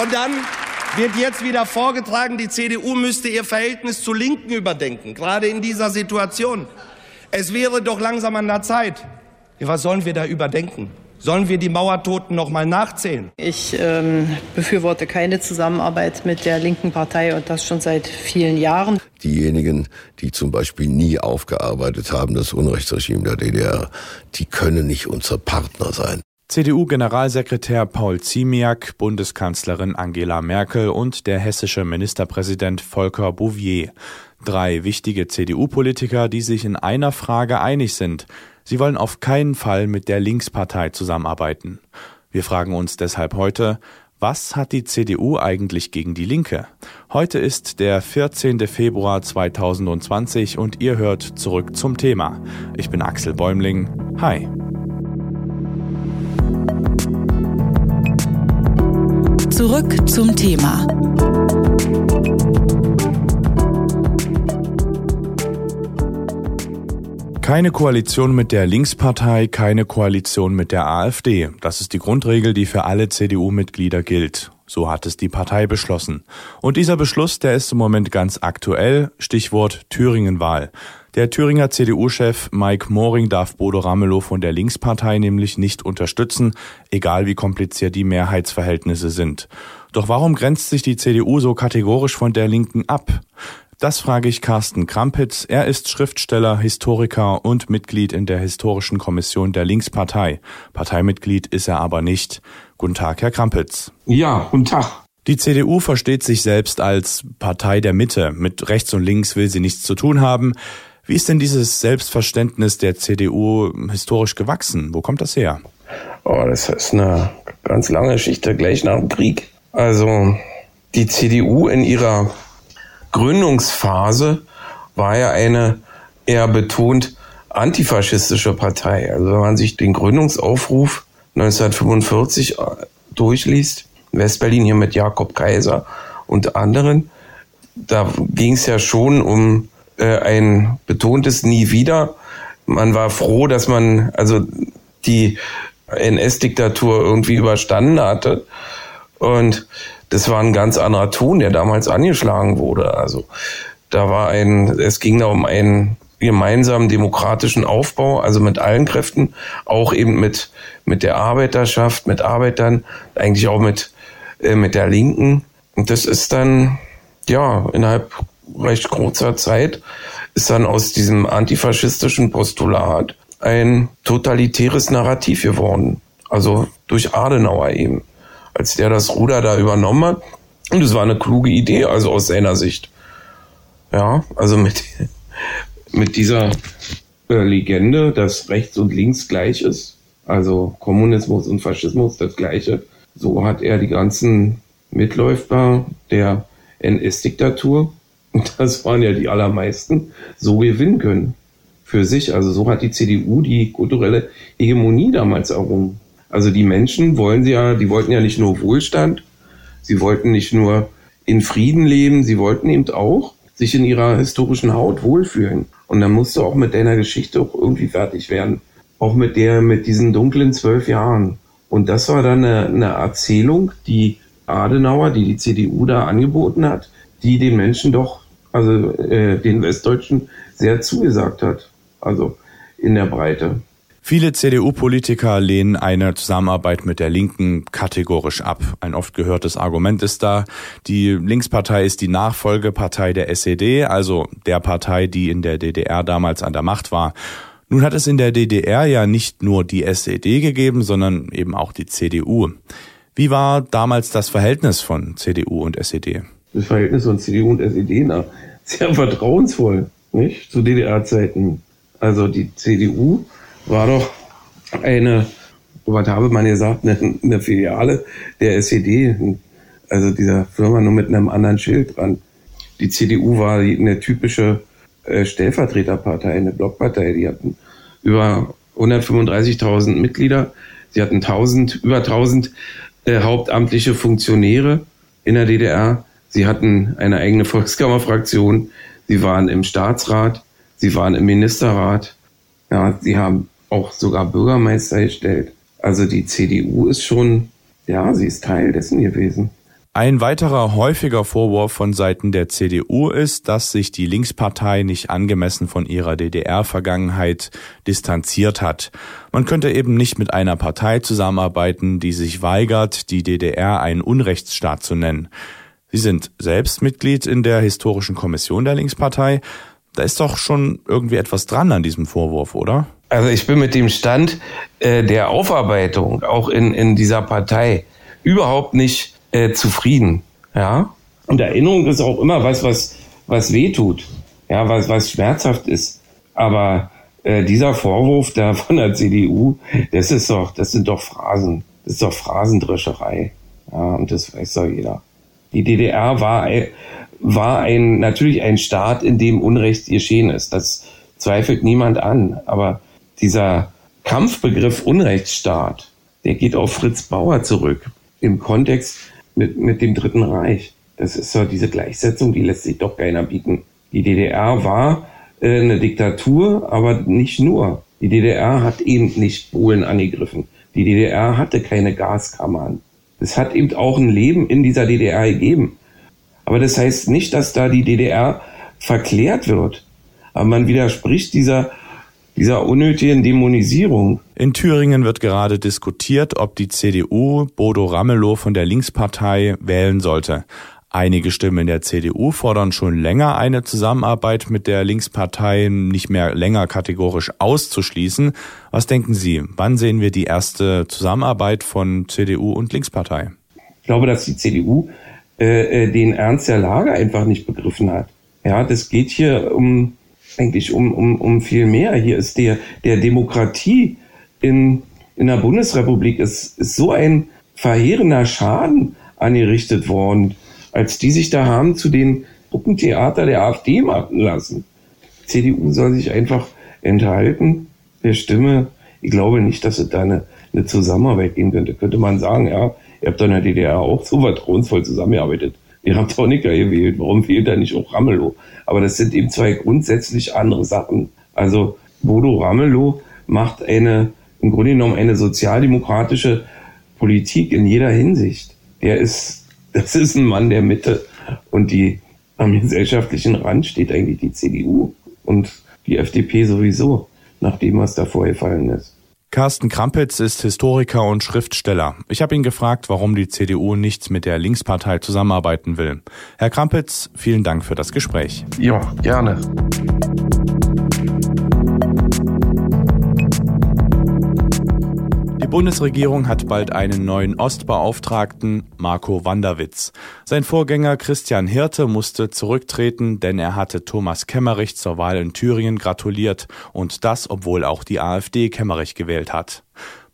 Und dann wird jetzt wieder vorgetragen, die CDU müsste ihr Verhältnis zu Linken überdenken, gerade in dieser Situation. Es wäre doch langsam an der Zeit. Was sollen wir da überdenken? Sollen wir die Mauertoten noch mal nachzählen? Ich ähm, befürworte keine Zusammenarbeit mit der linken Partei und das schon seit vielen Jahren. Diejenigen, die zum Beispiel nie aufgearbeitet haben, das Unrechtsregime der DDR, die können nicht unser Partner sein. CDU-Generalsekretär Paul Ziemiak, Bundeskanzlerin Angela Merkel und der hessische Ministerpräsident Volker Bouvier. Drei wichtige CDU-Politiker, die sich in einer Frage einig sind. Sie wollen auf keinen Fall mit der Linkspartei zusammenarbeiten. Wir fragen uns deshalb heute, was hat die CDU eigentlich gegen die Linke? Heute ist der 14. Februar 2020 und ihr hört zurück zum Thema. Ich bin Axel Bäumling. Hi. Zurück zum Thema. Keine Koalition mit der Linkspartei, keine Koalition mit der AfD. Das ist die Grundregel, die für alle CDU-Mitglieder gilt. So hat es die Partei beschlossen. Und dieser Beschluss, der ist im Moment ganz aktuell. Stichwort Thüringenwahl. Der Thüringer CDU-Chef Mike Moring darf Bodo Ramelow von der Linkspartei nämlich nicht unterstützen, egal wie kompliziert die Mehrheitsverhältnisse sind. Doch warum grenzt sich die CDU so kategorisch von der Linken ab? Das frage ich Carsten Krampitz. Er ist Schriftsteller, Historiker und Mitglied in der Historischen Kommission der Linkspartei. Parteimitglied ist er aber nicht. Guten Tag, Herr Krampitz. Ja, guten Tag. Die CDU versteht sich selbst als Partei der Mitte. Mit rechts und links will sie nichts zu tun haben. Wie ist denn dieses Selbstverständnis der CDU historisch gewachsen? Wo kommt das her? Oh, das ist eine ganz lange Geschichte, gleich nach dem Krieg. Also die CDU in ihrer Gründungsphase war ja eine eher betont antifaschistische Partei. Also wenn man sich den Gründungsaufruf 1945 äh, durchliest, Westberlin hier mit Jakob Kaiser und anderen, da ging es ja schon um äh, ein betontes Nie wieder. Man war froh, dass man also die NS-Diktatur irgendwie überstanden hatte. Und das war ein ganz anderer Ton, der damals angeschlagen wurde. Also da war ein, es ging da um einen gemeinsamen demokratischen Aufbau, also mit allen Kräften, auch eben mit, mit der Arbeiterschaft, mit Arbeitern, eigentlich auch mit, äh, mit der Linken. Und das ist dann, ja, innerhalb recht kurzer Zeit ist dann aus diesem antifaschistischen Postulat ein totalitäres Narrativ geworden. Also durch Adenauer eben, als der das Ruder da übernommen hat. Und es war eine kluge Idee, also aus seiner Sicht. Ja, also mit, mit dieser äh, Legende, dass rechts und links gleich ist, also Kommunismus und Faschismus das gleiche, so hat er die ganzen Mitläufer der NS-Diktatur und das waren ja die allermeisten, so gewinnen können für sich. Also so hat die CDU die kulturelle Hegemonie damals errungen. Also die Menschen wollen ja, die wollten ja nicht nur Wohlstand, sie wollten nicht nur in Frieden leben, sie wollten eben auch sich in ihrer historischen Haut wohlfühlen. Und dann musst du auch mit deiner Geschichte auch irgendwie fertig werden. Auch mit der, mit diesen dunklen zwölf Jahren. Und das war dann eine, eine Erzählung, die Adenauer, die die CDU da angeboten hat, die den Menschen doch also äh, den Westdeutschen sehr zugesagt hat. Also in der Breite. Viele CDU-Politiker lehnen eine Zusammenarbeit mit der Linken kategorisch ab. Ein oft gehörtes Argument ist da, die Linkspartei ist die Nachfolgepartei der SED, also der Partei, die in der DDR damals an der Macht war. Nun hat es in der DDR ja nicht nur die SED gegeben, sondern eben auch die CDU. Wie war damals das Verhältnis von CDU und SED? das Verhältnis von CDU und SED nach sehr vertrauensvoll, nicht? Zu DDR-Zeiten. Also die CDU war doch eine, Robert Habemann gesagt, eine, eine Filiale der SED, also dieser Firma nur mit einem anderen Schild dran. Die CDU war eine typische äh, Stellvertreterpartei, eine Blockpartei. Die hatten über 135.000 Mitglieder. Sie hatten 1000, über 1000 äh, hauptamtliche Funktionäre in der DDR. Sie hatten eine eigene Volkskammerfraktion. Sie waren im Staatsrat. Sie waren im Ministerrat. Ja, sie haben auch sogar Bürgermeister gestellt. Also die CDU ist schon, ja, sie ist Teil dessen gewesen. Ein weiterer häufiger Vorwurf von Seiten der CDU ist, dass sich die Linkspartei nicht angemessen von ihrer DDR-Vergangenheit distanziert hat. Man könnte eben nicht mit einer Partei zusammenarbeiten, die sich weigert, die DDR einen Unrechtsstaat zu nennen. Sie sind selbst Mitglied in der historischen Kommission der Linkspartei. Da ist doch schon irgendwie etwas dran an diesem Vorwurf, oder? Also ich bin mit dem Stand äh, der Aufarbeitung auch in, in dieser Partei überhaupt nicht äh, zufrieden. Ja. Und Erinnerung ist auch immer was, was, was weh tut. Ja, was, was schmerzhaft ist. Aber äh, dieser Vorwurf da von der CDU, das ist doch, das sind doch Phrasen. Das ist doch Phrasendrescherei. Ja, und das weiß doch jeder. Die DDR war, war ein, natürlich ein Staat, in dem Unrecht geschehen ist. Das zweifelt niemand an. Aber dieser Kampfbegriff Unrechtsstaat, der geht auf Fritz Bauer zurück im Kontext mit, mit dem Dritten Reich. Das ist so diese Gleichsetzung, die lässt sich doch keiner bieten. Die DDR war äh, eine Diktatur, aber nicht nur. Die DDR hat eben nicht Polen angegriffen. Die DDR hatte keine Gaskammern. Es hat eben auch ein Leben in dieser DDR gegeben. Aber das heißt nicht, dass da die DDR verklärt wird. Aber man widerspricht dieser dieser unnötigen Dämonisierung. In Thüringen wird gerade diskutiert, ob die CDU Bodo Ramelow von der Linkspartei wählen sollte. Einige Stimmen der CDU fordern schon länger eine Zusammenarbeit mit der Linkspartei nicht mehr länger kategorisch auszuschließen. Was denken Sie? Wann sehen wir die erste Zusammenarbeit von CDU und Linkspartei? Ich glaube, dass die CDU äh, äh, den Ernst der Lage einfach nicht begriffen hat. Ja, das geht hier um eigentlich um, um, um viel mehr. Hier ist der, der Demokratie in, in der Bundesrepublik ist, ist so ein verheerender Schaden angerichtet worden, als die sich da haben zu den Puppentheater der AfD machen lassen. Die CDU soll sich einfach enthalten der Stimme. Ich glaube nicht, dass es da eine, eine Zusammenarbeit geben könnte. Könnte man sagen, ja, ihr habt da in der DDR auch so vertrauensvoll zusammengearbeitet. Ihr habt gewählt. Warum fehlt da nicht auch Ramelow? Aber das sind eben zwei grundsätzlich andere Sachen. Also Bodo Ramelow macht eine, im Grunde genommen eine sozialdemokratische Politik in jeder Hinsicht. Der ist, das ist ein Mann der Mitte. Und die, am gesellschaftlichen Rand steht eigentlich die CDU und die FDP sowieso, nach dem, was da vorgefallen ist. Carsten Krampitz ist Historiker und Schriftsteller. Ich habe ihn gefragt, warum die CDU nicht mit der Linkspartei zusammenarbeiten will. Herr Krampitz, vielen Dank für das Gespräch. Ja, gerne. Bundesregierung hat bald einen neuen Ostbeauftragten, Marco Wanderwitz. Sein Vorgänger Christian Hirte musste zurücktreten, denn er hatte Thomas Kemmerich zur Wahl in Thüringen gratuliert und das, obwohl auch die AfD Kemmerich gewählt hat.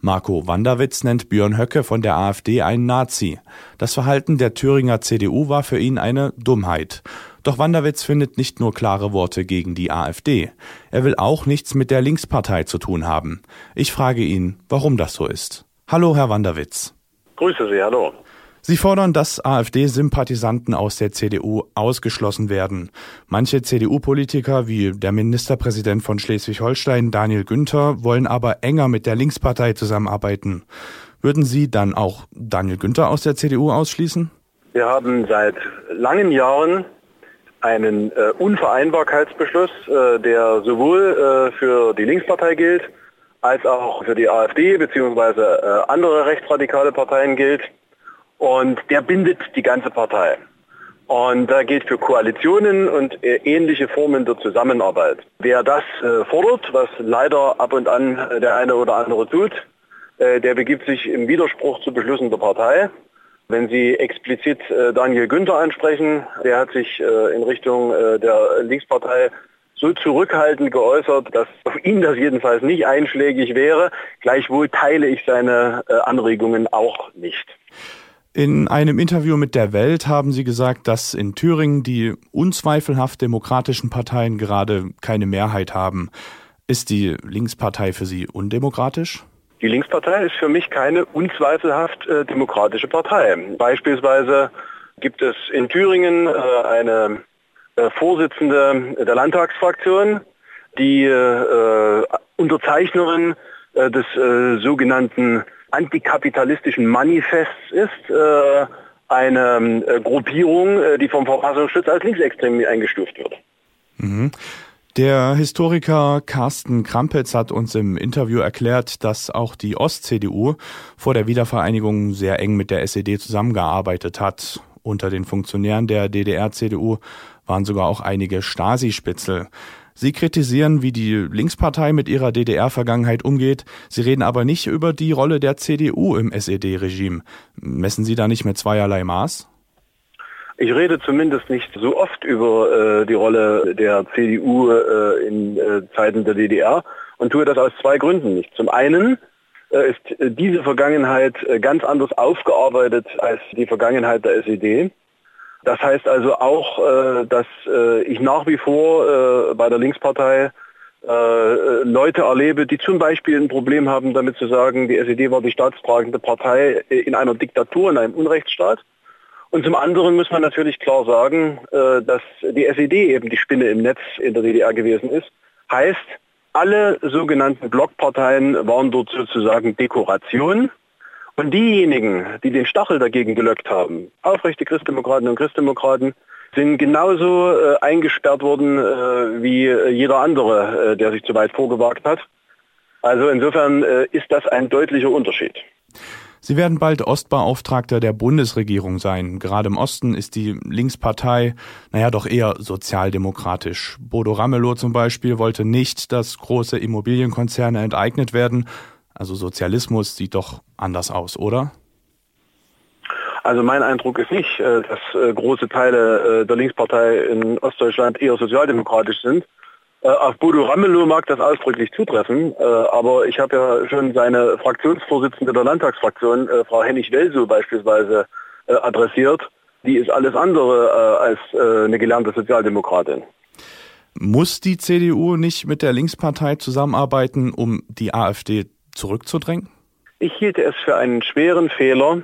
Marco Wanderwitz nennt Björn Höcke von der AfD einen Nazi. Das Verhalten der Thüringer CDU war für ihn eine Dummheit. Doch Wanderwitz findet nicht nur klare Worte gegen die AfD. Er will auch nichts mit der Linkspartei zu tun haben. Ich frage ihn, warum das so ist. Hallo, Herr Wanderwitz. Grüße Sie, hallo. Sie fordern, dass AfD-Sympathisanten aus der CDU ausgeschlossen werden. Manche CDU-Politiker, wie der Ministerpräsident von Schleswig-Holstein, Daniel Günther, wollen aber enger mit der Linkspartei zusammenarbeiten. Würden Sie dann auch Daniel Günther aus der CDU ausschließen? Wir haben seit langen Jahren einen äh, Unvereinbarkeitsbeschluss, äh, der sowohl äh, für die Linkspartei gilt, als auch für die AfD bzw. Äh, andere rechtsradikale Parteien gilt. Und der bindet die ganze Partei. Und da gilt für Koalitionen und äh, ähnliche Formen der Zusammenarbeit. Wer das äh, fordert, was leider ab und an der eine oder andere tut, der begibt sich im Widerspruch zu Beschlüssen der Partei. Wenn Sie explizit äh, Daniel Günther ansprechen, der hat sich äh, in Richtung äh, der Linkspartei so zurückhaltend geäußert, dass auf ihn das jedenfalls nicht einschlägig wäre. Gleichwohl teile ich seine äh, Anregungen auch nicht. In einem Interview mit der Welt haben Sie gesagt, dass in Thüringen die unzweifelhaft demokratischen Parteien gerade keine Mehrheit haben. Ist die Linkspartei für Sie undemokratisch? Die Linkspartei ist für mich keine unzweifelhaft äh, demokratische Partei. Beispielsweise gibt es in Thüringen äh, eine äh, Vorsitzende der Landtagsfraktion, die äh, Unterzeichnerin äh, des äh, sogenannten antikapitalistischen Manifests ist, eine äh, Gruppierung, äh, die vom Verfassungsschutz als linksextrem eingestuft wird. Mhm. Der Historiker Carsten Krampitz hat uns im Interview erklärt, dass auch die Ost-CDU vor der Wiedervereinigung sehr eng mit der SED zusammengearbeitet hat. Unter den Funktionären der DDR-CDU waren sogar auch einige Stasi-Spitzel. Sie kritisieren, wie die Linkspartei mit ihrer DDR-Vergangenheit umgeht. Sie reden aber nicht über die Rolle der CDU im SED-Regime. Messen Sie da nicht mit zweierlei Maß? Ich rede zumindest nicht so oft über äh, die Rolle der CDU äh, in äh, Zeiten der DDR und tue das aus zwei Gründen nicht. Zum einen äh, ist diese Vergangenheit äh, ganz anders aufgearbeitet als die Vergangenheit der SED. Das heißt also auch, dass ich nach wie vor bei der Linkspartei Leute erlebe, die zum Beispiel ein Problem haben, damit zu sagen, die SED war die staatstragende Partei in einer Diktatur, in einem Unrechtsstaat. Und zum anderen muss man natürlich klar sagen, äh, dass die SED eben die Spinne im Netz in der DDR gewesen ist. Heißt, alle sogenannten Blockparteien waren dort sozusagen Dekoration. Und diejenigen, die den Stachel dagegen gelöckt haben, aufrechte Christdemokraten und Christdemokraten, sind genauso äh, eingesperrt worden äh, wie jeder andere, der sich zu weit vorgewagt hat. Also insofern ist das ein deutlicher Unterschied. Sie werden bald Ostbeauftragter der Bundesregierung sein. Gerade im Osten ist die Linkspartei, naja, doch eher sozialdemokratisch. Bodo Ramelow zum Beispiel wollte nicht, dass große Immobilienkonzerne enteignet werden. Also Sozialismus sieht doch anders aus, oder? Also mein Eindruck ist nicht, äh, dass äh, große Teile äh, der Linkspartei in Ostdeutschland eher sozialdemokratisch sind. Auf Bodo Ramelow mag das ausdrücklich zutreffen, aber ich habe ja schon seine Fraktionsvorsitzende der Landtagsfraktion, Frau Hennig-Welsow beispielsweise, adressiert. Die ist alles andere als eine gelernte Sozialdemokratin. Muss die CDU nicht mit der Linkspartei zusammenarbeiten, um die AfD zurückzudrängen? Ich hielte es für einen schweren Fehler,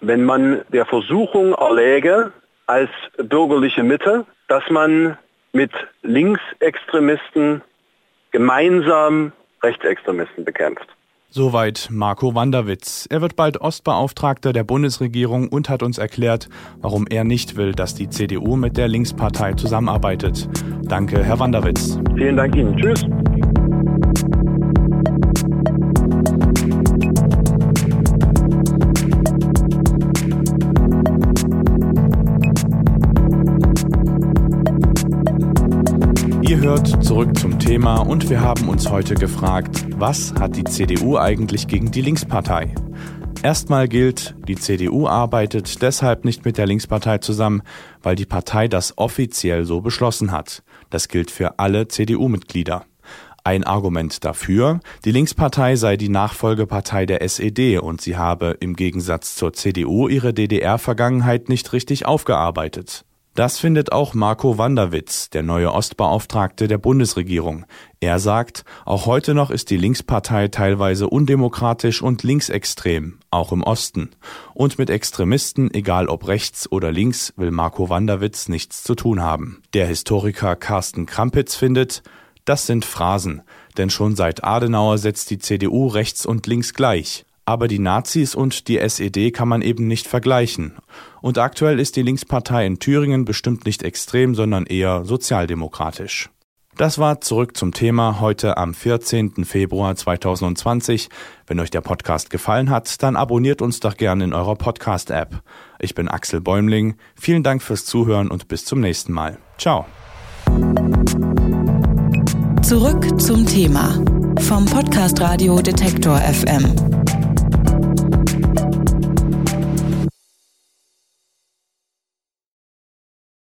wenn man der Versuchung erläge, als bürgerliche Mitte, dass man mit Linksextremisten gemeinsam Rechtsextremisten bekämpft. Soweit Marco Wanderwitz. Er wird bald Ostbeauftragter der Bundesregierung und hat uns erklärt, warum er nicht will, dass die CDU mit der Linkspartei zusammenarbeitet. Danke, Herr Wanderwitz. Vielen Dank Ihnen. Tschüss. Ihr hört zurück zum Thema und wir haben uns heute gefragt, was hat die CDU eigentlich gegen die Linkspartei? Erstmal gilt, die CDU arbeitet deshalb nicht mit der Linkspartei zusammen, weil die Partei das offiziell so beschlossen hat. Das gilt für alle CDU-Mitglieder. Ein Argument dafür, die Linkspartei sei die Nachfolgepartei der SED und sie habe im Gegensatz zur CDU ihre DDR-Vergangenheit nicht richtig aufgearbeitet. Das findet auch Marco Wanderwitz, der neue Ostbeauftragte der Bundesregierung. Er sagt, auch heute noch ist die Linkspartei teilweise undemokratisch und linksextrem, auch im Osten. Und mit Extremisten, egal ob rechts oder links, will Marco Wanderwitz nichts zu tun haben. Der Historiker Carsten Krampitz findet, das sind Phrasen, denn schon seit Adenauer setzt die CDU rechts und links gleich. Aber die Nazis und die SED kann man eben nicht vergleichen. Und aktuell ist die Linkspartei in Thüringen bestimmt nicht extrem, sondern eher sozialdemokratisch. Das war zurück zum Thema heute am 14. Februar 2020. Wenn euch der Podcast gefallen hat, dann abonniert uns doch gerne in eurer Podcast-App. Ich bin Axel Bäumling. Vielen Dank fürs Zuhören und bis zum nächsten Mal. Ciao. Zurück zum Thema vom Podcast Radio Detektor FM.